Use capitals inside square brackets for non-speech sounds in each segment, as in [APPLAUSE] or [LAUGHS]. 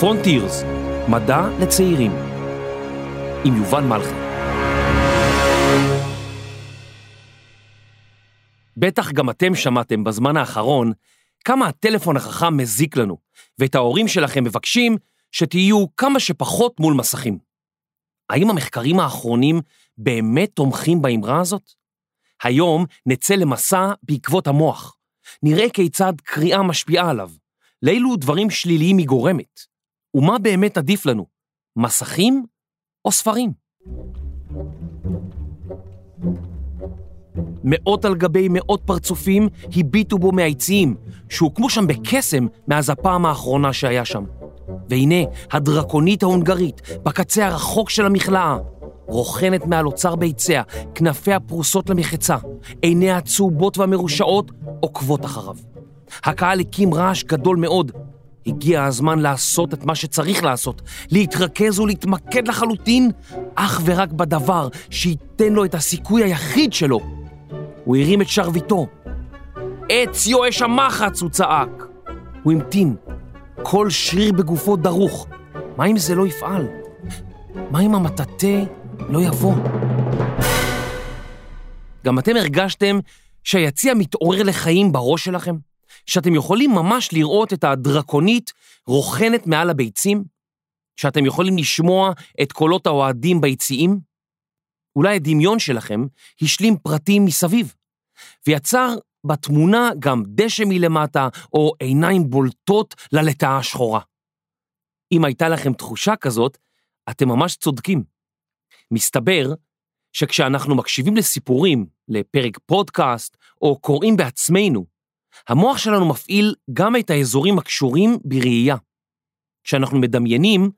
פרונטירס, מדע לצעירים, עם יובל מלכי. בטח גם אתם שמעתם בזמן האחרון כמה הטלפון החכם מזיק לנו, ואת ההורים שלכם מבקשים שתהיו כמה שפחות מול מסכים. האם המחקרים האחרונים באמת תומכים באמרה הזאת? היום נצא למסע בעקבות המוח. נראה כיצד קריאה משפיעה עליו, לאילו דברים שליליים היא גורמת, ומה באמת עדיף לנו, מסכים או ספרים? מאות על גבי מאות פרצופים הביטו בו מהיציעים, שהוקמו שם בקסם מאז הפעם האחרונה שהיה שם. והנה, הדרקונית ההונגרית, בקצה הרחוק של המכלאה, רוכנת מעל אוצר ביציה, כנפיה פרוסות למחצה, עיניה הצהובות והמרושעות עוקבות אחריו. הקהל הקים רעש גדול מאוד. הגיע הזמן לעשות את מה שצריך לעשות, להתרכז ולהתמקד לחלוטין אך ורק בדבר שייתן לו את הסיכוי היחיד שלו. הוא הרים את שרביטו. עץ יואש המחץ, הוא צעק. הוא המתין. כל שריר בגופו דרוך. מה אם זה לא יפעל? מה אם המטאטא לא יבוא? גם אתם הרגשתם שהיציע מתעורר לחיים בראש שלכם? שאתם יכולים ממש לראות את הדרקונית רוכנת מעל הביצים? שאתם יכולים לשמוע את קולות האוהדים ביציעים? אולי הדמיון שלכם השלים פרטים מסביב, ויצר בתמונה גם דשא מלמטה או עיניים בולטות ללטאה השחורה. אם הייתה לכם תחושה כזאת, אתם ממש צודקים. מסתבר שכשאנחנו מקשיבים לסיפורים, לפרק פודקאסט, או קוראים בעצמנו, המוח שלנו מפעיל גם את האזורים הקשורים בראייה. כשאנחנו מדמיינים,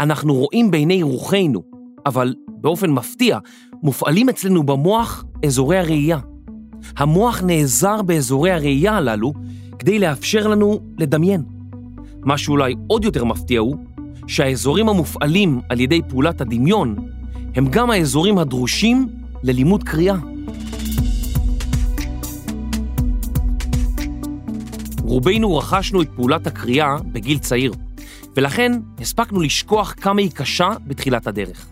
אנחנו רואים בעיני רוחנו, אבל באופן מפתיע, מופעלים אצלנו במוח אזורי הראייה. המוח נעזר באזורי הראייה הללו כדי לאפשר לנו לדמיין. מה שאולי עוד יותר מפתיע הוא שהאזורים המופעלים על ידי פעולת הדמיון הם גם האזורים הדרושים ללימוד קריאה. רובנו רכשנו את פעולת הקריאה בגיל צעיר, ולכן הספקנו לשכוח כמה היא קשה בתחילת הדרך.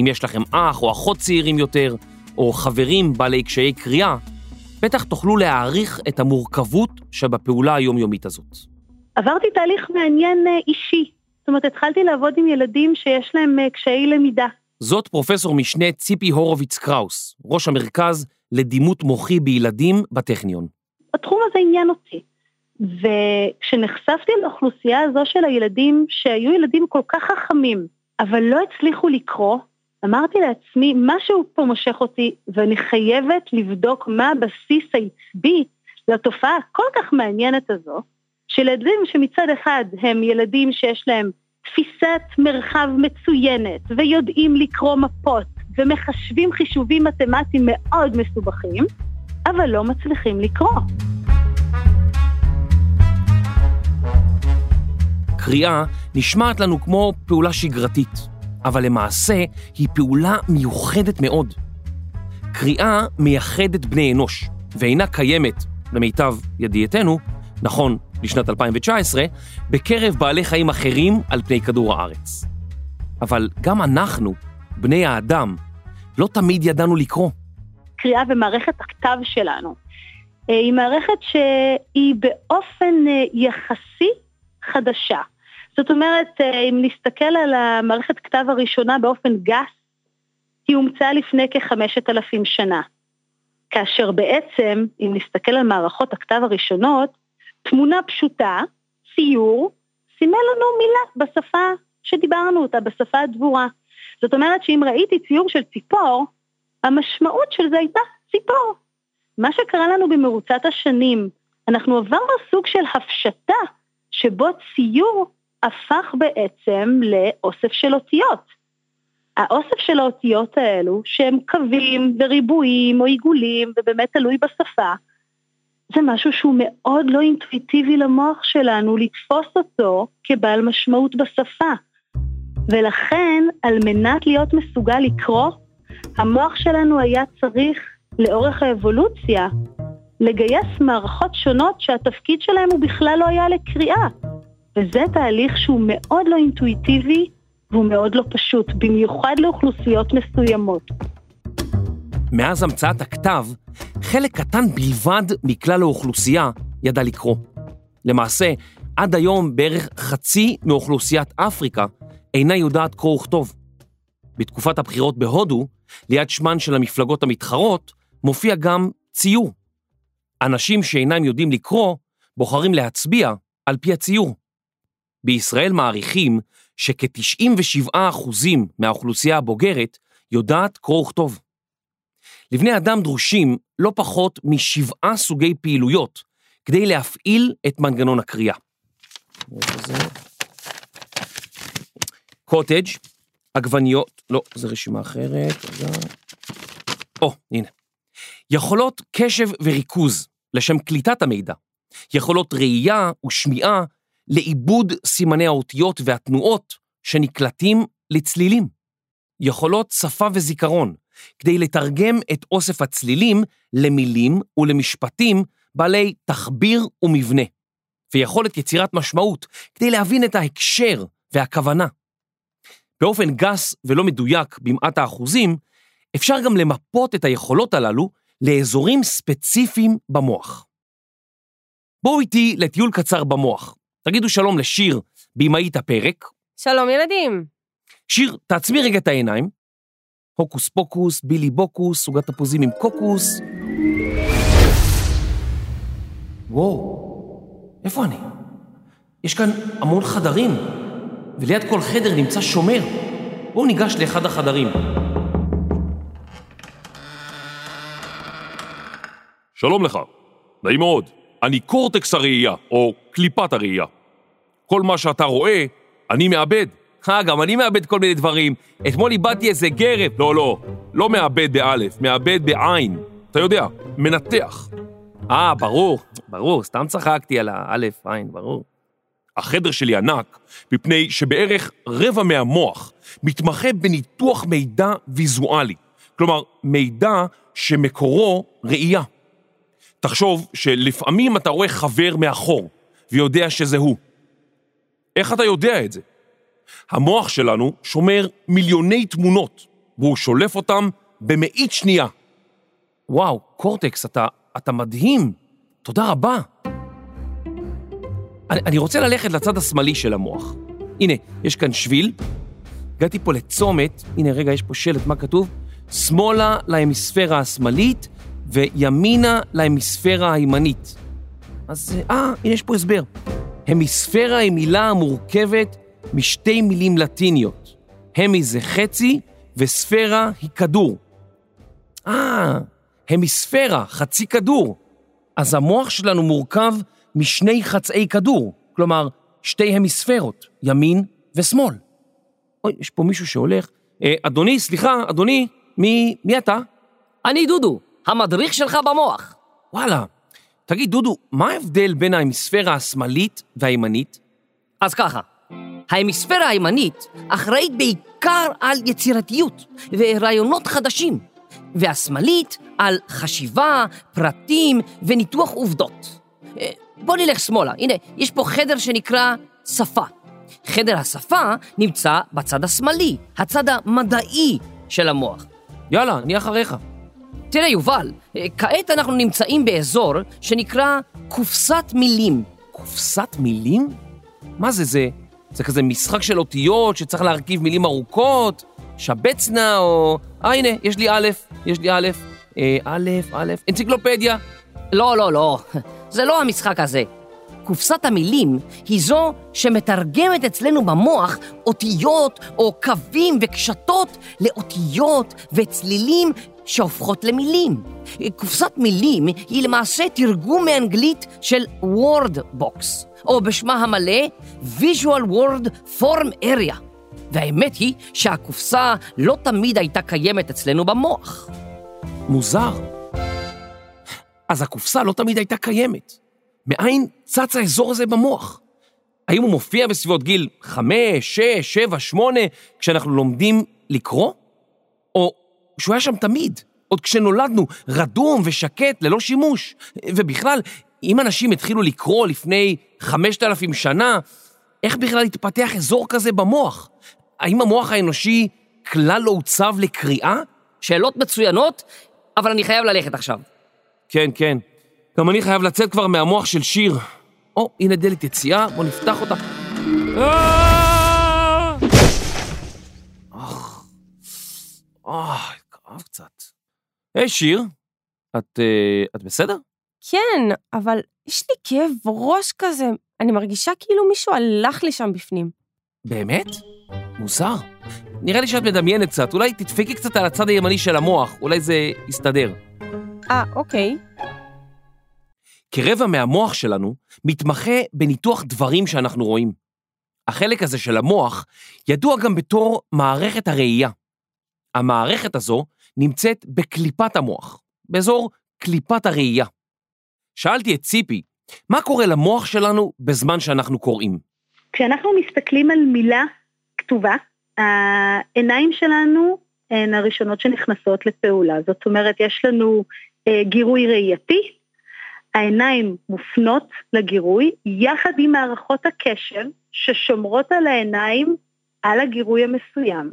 אם יש לכם אח או אחות צעירים יותר, או חברים בעלי קשיי קריאה, בטח תוכלו להעריך את המורכבות שבפעולה היומיומית הזאת. עברתי תהליך מעניין אה, אישי. זאת אומרת, התחלתי לעבוד עם ילדים שיש להם אה, קשיי למידה. זאת פרופסור משנה ציפי הורוביץ קראוס, ראש המרכז לדימות מוחי בילדים בטכניון. התחום הזה עניין אותי. וכשנחשפתי לאוכלוסייה הזו של הילדים, שהיו ילדים כל כך חכמים, אבל לא הצליחו לקרוא, אמרתי לעצמי, משהו פה מושך אותי, ואני חייבת לבדוק מה הבסיס העצבי לתופעה הכל כך מעניינת הזו, של ילדים שמצד אחד הם ילדים שיש להם תפיסת מרחב מצוינת, ויודעים לקרוא מפות, ומחשבים חישובים מתמטיים מאוד מסובכים, אבל לא מצליחים לקרוא. קריאה נשמעת לנו כמו פעולה שגרתית, אבל למעשה היא פעולה מיוחדת מאוד. קריאה מייחדת בני אנוש, ואינה קיימת, למיטב ידיעתנו, נכון, לשנת 2019, בקרב בעלי חיים אחרים על פני כדור הארץ. אבל גם אנחנו, בני האדם, לא תמיד ידענו לקרוא. קריאה ומערכת הכתב שלנו אה, היא מערכת שהיא באופן אה, יחסי חדשה. זאת אומרת, אה, אם נסתכל על המערכת כתב הראשונה באופן גס, היא הומצאה לפני כחמשת אלפים שנה. כאשר בעצם, אם נסתכל על מערכות הכתב הראשונות, תמונה פשוטה, ציור, סימן לנו מילה בשפה שדיברנו אותה, בשפה הדבורה. זאת אומרת שאם ראיתי ציור של ציפור, המשמעות של זה הייתה ציפור. מה שקרה לנו במרוצת השנים, אנחנו עברנו סוג של הפשטה, שבו ציור הפך בעצם לאוסף של אותיות. האוסף של האותיות האלו, שהם קווים וריבועים או עיגולים ובאמת תלוי בשפה, זה משהו שהוא מאוד לא אינטואיטיבי למוח שלנו לתפוס אותו כבעל משמעות בשפה. ולכן, על מנת להיות מסוגל לקרוא, המוח שלנו היה צריך, לאורך האבולוציה, לגייס מערכות שונות שהתפקיד שלהם הוא בכלל לא היה לקריאה. וזה תהליך שהוא מאוד לא אינטואיטיבי והוא מאוד לא פשוט, במיוחד לאוכלוסיות מסוימות. מאז המצאת הכתב, חלק קטן בלבד מכלל האוכלוסייה ידע לקרוא. למעשה, עד היום בערך חצי מאוכלוסיית אפריקה אינה יודעת קרוא וכתוב. בתקופת הבחירות בהודו, ליד שמן של המפלגות המתחרות, מופיע גם ציור. אנשים שאינם יודעים לקרוא, בוחרים להצביע על פי הציור. בישראל מעריכים שכ-97% מהאוכלוסייה הבוגרת יודעת קרוא וכתוב. לבני אדם דרושים לא פחות משבעה סוגי פעילויות כדי להפעיל את מנגנון הקריאה. קוטג', עגבניות, לא, זו רשימה אחרת. או, הנה. יכולות קשב וריכוז לשם קליטת המידע, יכולות ראייה ושמיעה לעיבוד סימני האותיות והתנועות שנקלטים לצלילים, יכולות שפה וזיכרון כדי לתרגם את אוסף הצלילים למילים ולמשפטים בעלי תחביר ומבנה, ויכולת יצירת משמעות כדי להבין את ההקשר והכוונה. באופן גס ולא מדויק במעט האחוזים, אפשר גם למפות את היכולות הללו לאזורים ספציפיים במוח. בואו איתי לטיול קצר במוח. תגידו שלום לשיר, בימאית הפרק. שלום ילדים. שיר, תעצמי רגע את העיניים. הוקוס פוקוס, בילי בוקוס, סוגת תפוזים עם קוקוס. וואו, איפה אני? יש כאן המון חדרים, וליד כל חדר נמצא שומר. בואו ניגש לאחד החדרים. שלום לך, נעים מאוד. אני קורטקס הראייה, או קליפת הראייה. כל מה שאתה רואה, אני מאבד. אה, גם אני מאבד כל מיני דברים. אתמול איבדתי איזה גרב. לא, לא, לא מאבד באלף, מאבד בעין. אתה יודע, מנתח. אה, ברור, ברור, סתם צחקתי על האלף, עין, ברור. החדר שלי ענק, מפני שבערך רבע מהמוח מתמחה בניתוח מידע ויזואלי. כלומר, מידע שמקורו ראייה. תחשוב שלפעמים אתה רואה חבר מאחור ויודע שזה הוא. איך אתה יודע את זה? המוח שלנו שומר מיליוני תמונות, והוא שולף אותם במאית שנייה. וואו, קורטקס, אתה, אתה מדהים. תודה רבה. אני, אני רוצה ללכת לצד השמאלי של המוח. הנה, יש כאן שביל. הגעתי פה לצומת, הנה רגע, יש פה שלט, מה כתוב? שמאלה להמיספירה השמאלית וימינה להמיספירה הימנית. אז, אה, הנה יש פה הסבר. המיספירה היא מילה המורכבת משתי מילים לטיניות. המי זה חצי וספירה היא כדור. אה, המיספירה, חצי כדור. אז המוח שלנו מורכב משני חצאי כדור, כלומר, שתי המיספרות, ימין ושמאל. אוי, יש פה מישהו שהולך. אה, אדוני, סליחה, אדוני, מי, מי אתה? אני דודו, המדריך שלך במוח. וואלה. תגיד, דודו, מה ההבדל בין ההמיספירה השמאלית והימנית? אז ככה, ההמיספירה הימנית אחראית בעיקר על יצירתיות ורעיונות חדשים, והשמאלית על חשיבה, פרטים וניתוח עובדות. אה, בוא נלך שמאלה, הנה, יש פה חדר שנקרא שפה. חדר השפה נמצא בצד השמאלי, הצד המדעי של המוח. יאללה, אני אחריך. תראה, יובל, אה, כעת אנחנו נמצאים באזור שנקרא קופסת מילים. קופסת מילים? מה זה זה? זה כזה משחק של אותיות שצריך להרכיב מילים ארוכות? שבצנה או... אה, הנה, יש לי א', יש לי א', א', א', אנציקלופדיה. לא, לא, לא, [LAUGHS] זה לא המשחק הזה. קופסת המילים היא זו שמתרגמת אצלנו במוח אותיות או קווים וקשתות לאותיות וצלילים שהופכות למילים. קופסת מילים היא למעשה תרגום מאנגלית של word box, או בשמה המלא visual word form area. והאמת היא שהקופסה לא תמיד הייתה קיימת אצלנו במוח. מוזר. אז הקופסה לא תמיד הייתה קיימת. מאין צץ האזור הזה במוח? האם הוא מופיע בסביבות גיל 5, 6, 7, 8, כשאנחנו לומדים לקרוא? או שהוא היה שם תמיד, עוד כשנולדנו, רדום ושקט, ללא שימוש? ובכלל, אם אנשים התחילו לקרוא לפני 5,000 שנה, איך בכלל התפתח אזור כזה במוח? האם המוח האנושי כלל לא עוצב לקריאה? שאלות מצוינות, אבל אני חייב ללכת עכשיו. כן, כן. גם אני חייב לצאת כבר מהמוח של שיר. או, הנה דלת יציאה, בוא נפתח אותה. אה! אוח, אוח, כאב קצת. היי, שיר, את, אה, את בסדר? כן, אבל יש לי כאב ראש כזה. אני מרגישה כאילו מישהו הלך לי שם בפנים. באמת? מוזר. נראה לי שאת מדמיינת קצת, אולי תדפקי קצת על הצד הימני של המוח, אולי זה יסתדר. אה, אוקיי. כרבע מהמוח שלנו מתמחה בניתוח דברים שאנחנו רואים. החלק הזה של המוח ידוע גם בתור מערכת הראייה. המערכת הזו נמצאת בקליפת המוח, באזור קליפת הראייה. שאלתי את ציפי, מה קורה למוח שלנו בזמן שאנחנו קוראים? כשאנחנו מסתכלים על מילה כתובה, העיניים שלנו הן הראשונות שנכנסות לפעולה. זאת אומרת, יש לנו אה, גירוי ראייתי, העיניים מופנות לגירוי, יחד עם מערכות הקשב ששומרות על העיניים על הגירוי המסוים.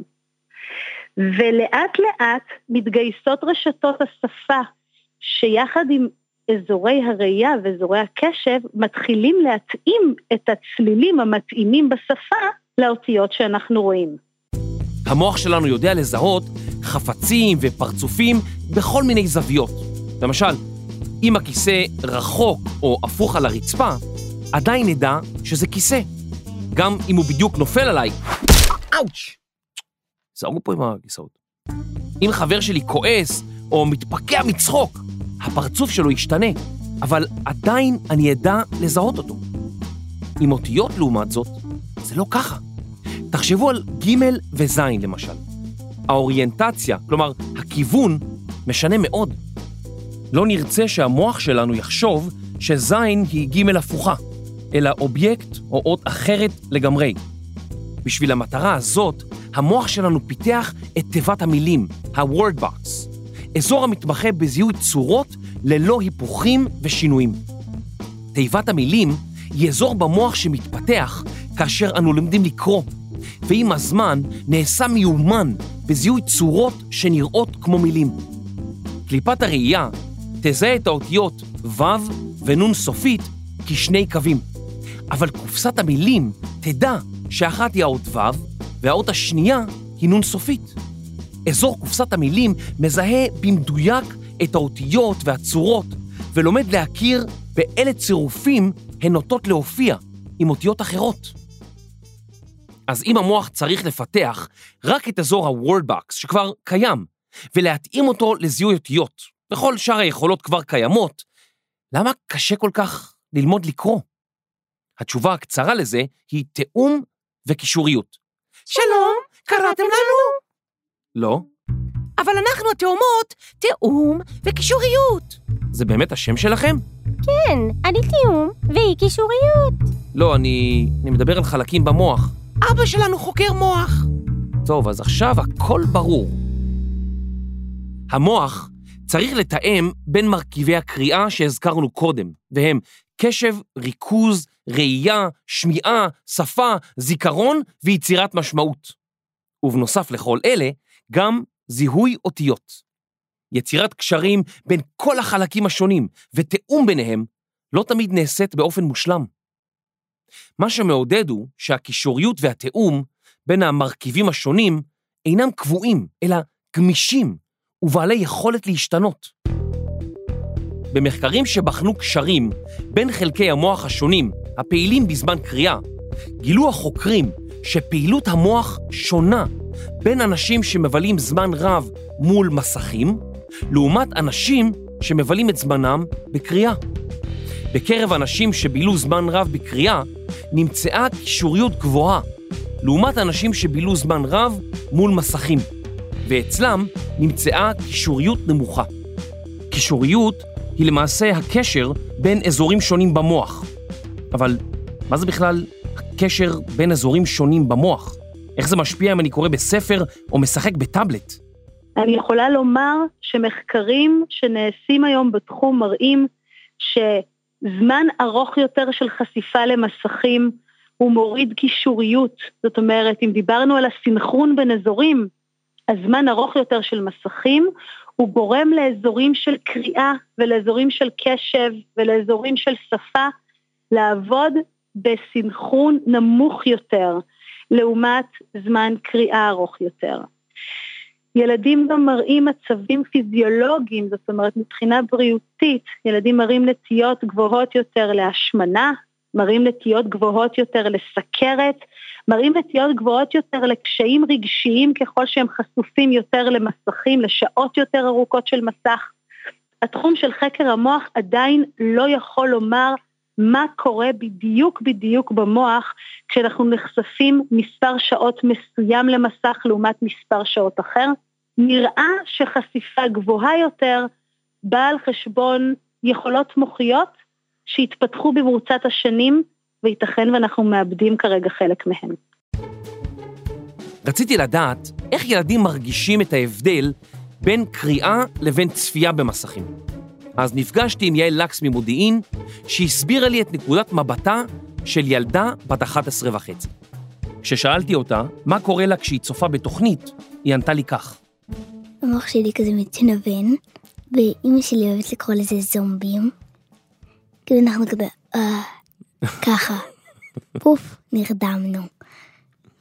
ולאט לאט מתגייסות רשתות השפה שיחד עם אזורי הראייה ואזורי הקשב מתחילים להתאים את הצלילים המתאימים בשפה לאותיות שאנחנו רואים. המוח שלנו יודע לזהות חפצים ופרצופים בכל מיני זוויות. למשל, אם הכיסא רחוק או הפוך על הרצפה, עדיין נדע שזה כיסא. גם אם הוא בדיוק נופל עליי. אאוץ'! זהרו פה עם הכיסאות. אם חבר שלי כועס או מתפקע מצחוק, הפרצוף שלו ישתנה, אבל עדיין אני אדע לזהות אותו. עם אותיות לעומת זאת, זה לא ככה. תחשבו על ג' וז' למשל. האוריינטציה, כלומר הכיוון, משנה מאוד. לא נרצה שהמוח שלנו יחשוב שז' היא ג' הפוכה, אלא אובייקט או אות אחרת לגמרי. בשביל המטרה הזאת, המוח שלנו פיתח את תיבת המילים, ה-word box, אזור המתמחה בזיהוי צורות ללא היפוכים ושינויים. תיבת המילים היא אזור במוח שמתפתח כאשר אנו לומדים לקרוא, ועם הזמן נעשה מיומן בזיהוי צורות שנראות כמו מילים. קליפת הראייה תזהה את האותיות ו' ונ' סופית כשני קווים, אבל קופסת המילים תדע שאחת היא האות ו' והאות השנייה היא נ' סופית. אזור קופסת המילים מזהה במדויק את האותיות והצורות ולומד להכיר באילו צירופים הן נוטות להופיע עם אותיות אחרות. אז אם המוח צריך לפתח רק את אזור ה-word box שכבר קיים ולהתאים אותו לזיהוי אותיות, וכל שאר היכולות כבר קיימות, למה קשה כל כך ללמוד לקרוא? התשובה הקצרה לזה היא תיאום וקישוריות. שלום, קראתם לנו? לא? אבל אנחנו התאומות, תיאום וקישוריות. זה באמת השם שלכם? כן, אני תיאום והיא קישוריות. לא, אני... אני מדבר על חלקים במוח. אבא שלנו חוקר מוח. טוב, אז עכשיו הכל ברור. המוח צריך לתאם בין מרכיבי הקריאה שהזכרנו קודם, והם קשב, ריכוז, ראייה, שמיעה, שפה, זיכרון ויצירת משמעות. ובנוסף לכל אלה, גם זיהוי אותיות. יצירת קשרים בין כל החלקים השונים ותיאום ביניהם לא תמיד נעשית באופן מושלם. מה שמעודד הוא שהקישוריות והתיאום בין המרכיבים השונים אינם קבועים, אלא גמישים ובעלי יכולת להשתנות. במחקרים שבחנו קשרים בין חלקי המוח השונים הפעילים בזמן קריאה, גילו החוקרים שפעילות המוח שונה בין אנשים שמבלים זמן רב מול מסכים, לעומת אנשים שמבלים את זמנם בקריאה. בקרב אנשים שבילו זמן רב בקריאה, נמצאה קישוריות גבוהה, לעומת אנשים שבילו זמן רב מול מסכים, ואצלם נמצאה קישוריות נמוכה. קישוריות היא למעשה הקשר בין אזורים שונים במוח. אבל מה זה בכלל הקשר בין אזורים שונים במוח? איך זה משפיע אם אני קורא בספר או משחק בטאבלט? אני יכולה לומר שמחקרים שנעשים היום בתחום מראים שזמן ארוך יותר של חשיפה למסכים הוא מוריד קישוריות, זאת אומרת, אם דיברנו על הסינכרון בין אזורים, הזמן ארוך יותר של מסכים, הוא גורם לאזורים של קריאה ולאזורים של קשב ולאזורים של שפה לעבוד בסינכרון נמוך יותר, לעומת זמן קריאה ארוך יותר. ילדים גם מראים מצבים פיזיולוגיים, זאת אומרת מבחינה בריאותית, ילדים מראים נטיות גבוהות יותר להשמנה, מראים נטיות גבוהות יותר לסכרת, מראים נטיות גבוהות יותר לקשיים רגשיים ככל שהם חשופים יותר למסכים, לשעות יותר ארוכות של מסך. התחום של חקר המוח עדיין לא יכול לומר מה קורה בדיוק בדיוק במוח כשאנחנו נחשפים מספר שעות מסוים למסך לעומת מספר שעות אחר. נראה שחשיפה גבוהה יותר באה על חשבון יכולות מוחיות שהתפתחו במרוצת השנים וייתכן ואנחנו מאבדים כרגע חלק מהם. רציתי לדעת איך ילדים מרגישים את ההבדל בין קריאה לבין צפייה במסכים. אז נפגשתי עם יעל לקס ממודיעין, שהסבירה לי את נקודת מבטה של ילדה בת 11 וחצי. כששאלתי אותה מה קורה לה כשהיא צופה בתוכנית, היא ענתה לי כך. המוח שלי כזה מתנוון, ואימא שלי אוהבת לקרוא לזה זומבים. כאילו אנחנו כזה, אה, ככה. פוף, נרדמנו.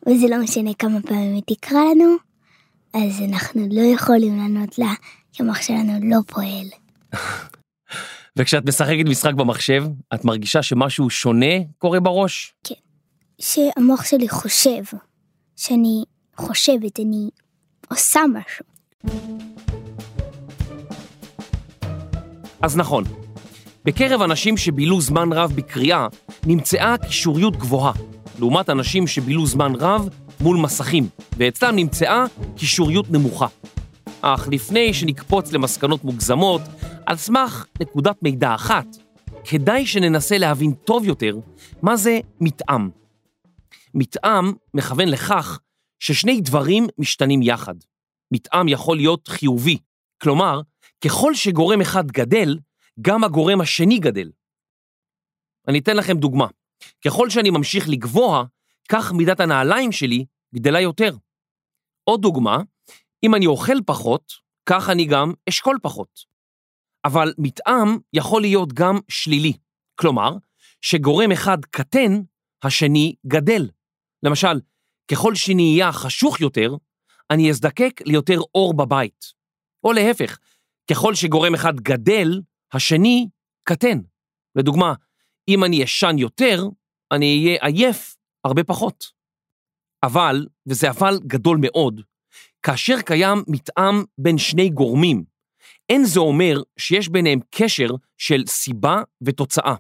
וזה לא משנה כמה פעמים היא תקרא לנו, אז אנחנו לא יכולים לענות לה, כי המוח שלנו לא פועל. וכשאת משחקת משחק במחשב, את מרגישה שמשהו שונה קורה בראש? כן. שהמוח שלי חושב, שאני חושבת, אני עושה משהו. אז נכון, בקרב אנשים שבילו זמן רב בקריאה, נמצאה קישוריות גבוהה, לעומת אנשים שבילו זמן רב מול מסכים, ואצלם נמצאה קישוריות נמוכה. אך לפני שנקפוץ למסקנות מוגזמות, על סמך נקודת מידע אחת, כדאי שננסה להבין טוב יותר מה זה מתאם. מתאם מכוון לכך ששני דברים משתנים יחד. מתאם יכול להיות חיובי, כלומר, ככל שגורם אחד גדל, גם הגורם השני גדל. אני אתן לכם דוגמה. ככל שאני ממשיך לגבוה, כך מידת הנעליים שלי גדלה יותר. עוד דוגמה, אם אני אוכל פחות, כך אני גם אשכול פחות. אבל מתאם יכול להיות גם שלילי. כלומר, שגורם אחד קטן, השני גדל. למשל, ככל שנהיה חשוך יותר, אני אזדקק ליותר אור בבית. או להפך, ככל שגורם אחד גדל, השני קטן. לדוגמה, אם אני ישן יותר, אני אהיה עייף הרבה פחות. אבל, וזה אבל גדול מאוד, כאשר קיים מתאם בין שני גורמים, אין זה אומר שיש ביניהם קשר של סיבה ותוצאה.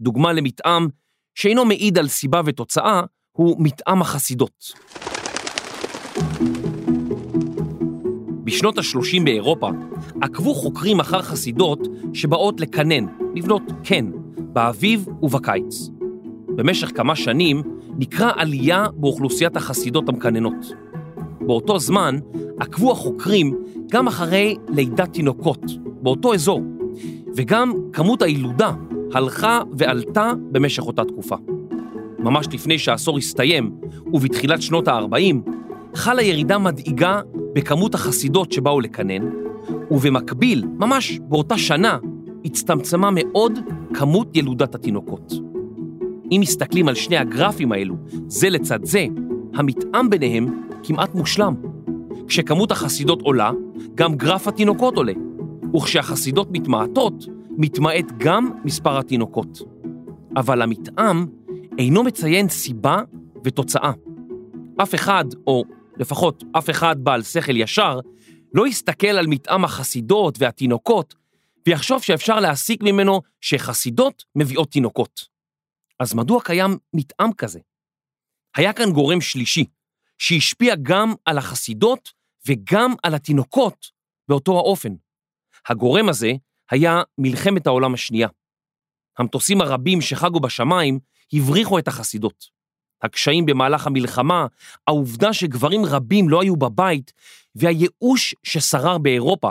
דוגמה למתאם שאינו מעיד על סיבה ותוצאה הוא מתאם החסידות. בשנות ה-30 באירופה עקבו חוקרים אחר חסידות שבאות לקנן, לבנות קן, באביב ובקיץ. במשך כמה שנים נקרא עלייה באוכלוסיית החסידות המקננות. באותו זמן עקבו החוקרים גם אחרי לידת תינוקות באותו אזור, וגם כמות הילודה הלכה ועלתה במשך אותה תקופה. ממש לפני שהעשור הסתיים, ובתחילת שנות ה-40, חלה ירידה מדאיגה בכמות החסידות שבאו לקנן, ובמקביל, ממש באותה שנה, הצטמצמה מאוד כמות ילודת התינוקות. אם מסתכלים על שני הגרפים האלו, זה לצד זה, המתאם ביניהם כמעט מושלם. כשכמות החסידות עולה, גם גרף התינוקות עולה, וכשהחסידות מתמעטות, מתמעט גם מספר התינוקות. אבל המתאם אינו מציין סיבה ותוצאה. אף אחד, או לפחות אף אחד בעל שכל ישר, לא יסתכל על מתאם החסידות והתינוקות ויחשוב שאפשר להסיק ממנו שחסידות מביאות תינוקות. אז מדוע קיים מתאם כזה? היה כאן גורם שלישי, שהשפיע גם על החסידות וגם על התינוקות באותו האופן. הגורם הזה היה מלחמת העולם השנייה. המטוסים הרבים שחגו בשמיים הבריחו את החסידות. הקשיים במהלך המלחמה, העובדה שגברים רבים לא היו בבית והייאוש ששרר באירופה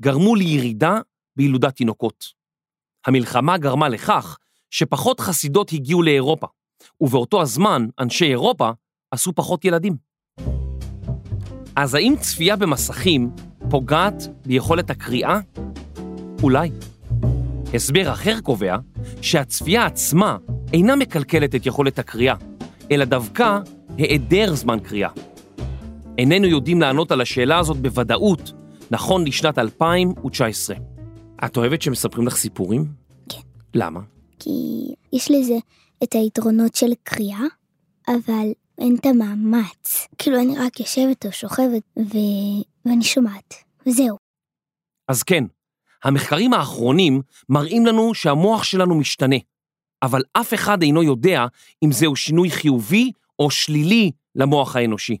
גרמו לירידה בילודת תינוקות. המלחמה גרמה לכך שפחות חסידות הגיעו לאירופה, ובאותו הזמן אנשי אירופה עשו פחות ילדים. אז האם צפייה במסכים פוגעת ביכולת הקריאה? אולי. הסבר אחר קובע שהצפייה עצמה אינה מקלקלת את יכולת הקריאה, אלא דווקא היעדר זמן קריאה. איננו יודעים לענות על השאלה הזאת בוודאות, נכון לשנת 2019. את אוהבת שמספרים לך סיפורים? כן. למה? כי יש לזה את היתרונות של קריאה, אבל אין את המאמץ. כאילו אני רק יושבת או שוכבת ו... ואני שומעת, וזהו. אז כן, המחקרים האחרונים מראים לנו שהמוח שלנו משתנה, אבל אף אחד אינו יודע אם זהו שינוי חיובי או שלילי למוח האנושי.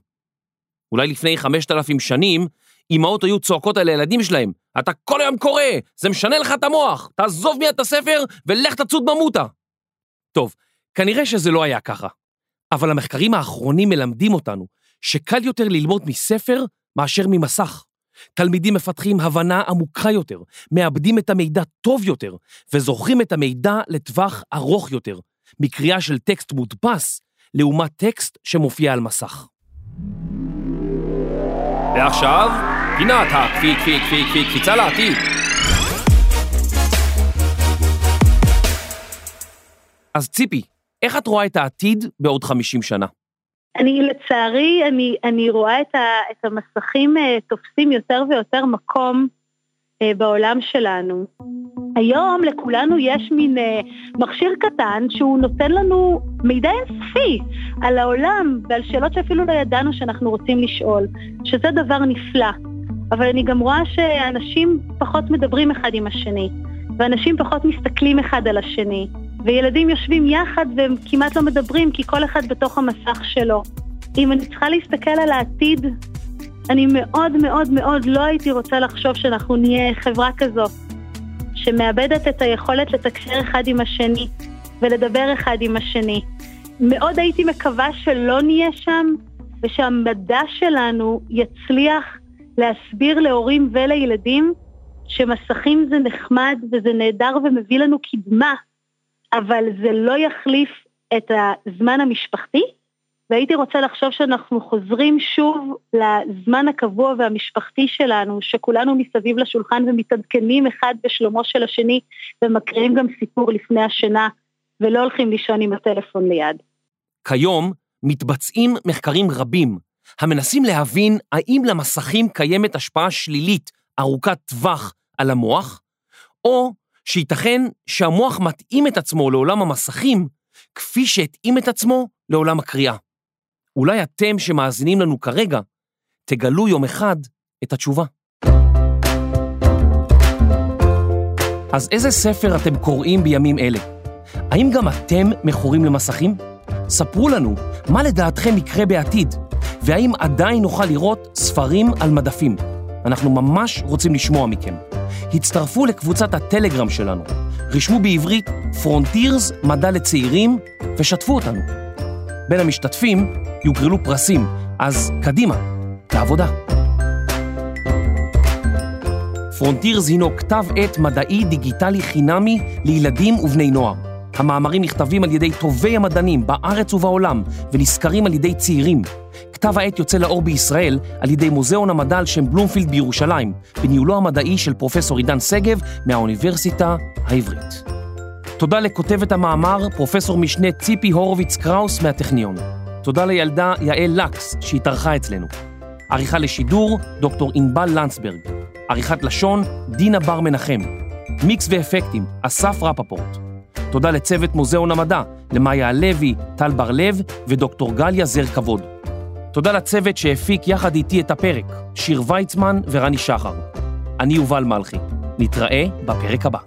אולי לפני 5,000 שנים, אמהות היו צועקות על הילדים שלהם, אתה כל היום קורא, זה משנה לך את המוח, תעזוב מיד את הספר ולך תצוד ממותה. טוב, כנראה שזה לא היה ככה, אבל המחקרים האחרונים מלמדים אותנו שקל יותר ללמוד מספר מאשר ממסך. תלמידים מפתחים הבנה עמוקה יותר, מאבדים את המידע טוב יותר, וזוכרים את המידע לטווח ארוך יותר, מקריאה של טקסט מודפס, לעומת טקסט שמופיע על מסך. ועכשיו, פינת הקפי, קפי, קפי, קפי, קפיצה לעתיד. אז ציפי, איך את רואה את העתיד בעוד 50 שנה? אני לצערי, אני, אני רואה את, ה, את המסכים אה, תופסים יותר ויותר מקום אה, בעולם שלנו. היום לכולנו יש מין אה, מכשיר קטן שהוא נותן לנו מידע אינסופי על העולם ועל שאלות שאפילו לא ידענו שאנחנו רוצים לשאול, שזה דבר נפלא. אבל אני גם רואה שאנשים פחות מדברים אחד עם השני, ואנשים פחות מסתכלים אחד על השני. וילדים יושבים יחד והם כמעט לא מדברים כי כל אחד בתוך המסך שלו. אם אני צריכה להסתכל על העתיד, אני מאוד מאוד מאוד לא הייתי רוצה לחשוב שאנחנו נהיה חברה כזו, שמאבדת את היכולת לתקשר אחד עם השני ולדבר אחד עם השני. מאוד הייתי מקווה שלא נהיה שם, ושהמדע שלנו יצליח להסביר להורים ולילדים שמסכים זה נחמד וזה נהדר ומביא לנו קדמה, אבל זה לא יחליף את הזמן המשפחתי, והייתי רוצה לחשוב שאנחנו חוזרים שוב לזמן הקבוע והמשפחתי שלנו, שכולנו מסביב לשולחן ומתעדכנים אחד בשלומו של השני, ומקריאים גם סיפור לפני השינה, ולא הולכים לישון עם הטלפון ליד. כיום מתבצעים מחקרים רבים המנסים להבין האם למסכים קיימת השפעה שלילית ארוכת טווח על המוח, או שייתכן שהמוח מתאים את עצמו לעולם המסכים כפי שהתאים את עצמו לעולם הקריאה. אולי אתם שמאזינים לנו כרגע, תגלו יום אחד את התשובה. אז איזה ספר אתם קוראים בימים אלה? האם גם אתם מכורים למסכים? ספרו לנו מה לדעתכם יקרה בעתיד, והאם עדיין נוכל לראות ספרים על מדפים. אנחנו ממש רוצים לשמוע מכם. הצטרפו לקבוצת הטלגרם שלנו, רשמו בעברית פרונטירס מדע לצעירים ושתפו אותנו. בין המשתתפים יוגרלו פרסים, אז קדימה, לעבודה. פרונטירז הינו כתב עת מדעי דיגיטלי חינמי לילדים ובני נוער. המאמרים נכתבים על ידי טובי המדענים בארץ ובעולם ונסקרים על ידי צעירים. כתב העת יוצא לאור בישראל על ידי מוזיאון המדע על שם בלומפילד בירושלים, בניהולו המדעי של פרופסור עידן שגב מהאוניברסיטה העברית. תודה לכותבת המאמר, פרופסור משנה ציפי הורוביץ קראוס מהטכניון. תודה לילדה יעל לקס שהתארחה אצלנו. עריכה לשידור, דוקטור ענבל לנצברג. עריכת לשון, דינה בר מנחם. מיקס ואפקטים, אסף רפפורט. תודה לצוות מוזיאון המדע, למאיה הלוי, טל בר-לב ודוקטור גליה זר כבוד. תודה לצוות שהפיק יחד איתי את הפרק, שיר ויצמן ורני שחר. אני יובל מלכי. נתראה בפרק הבא.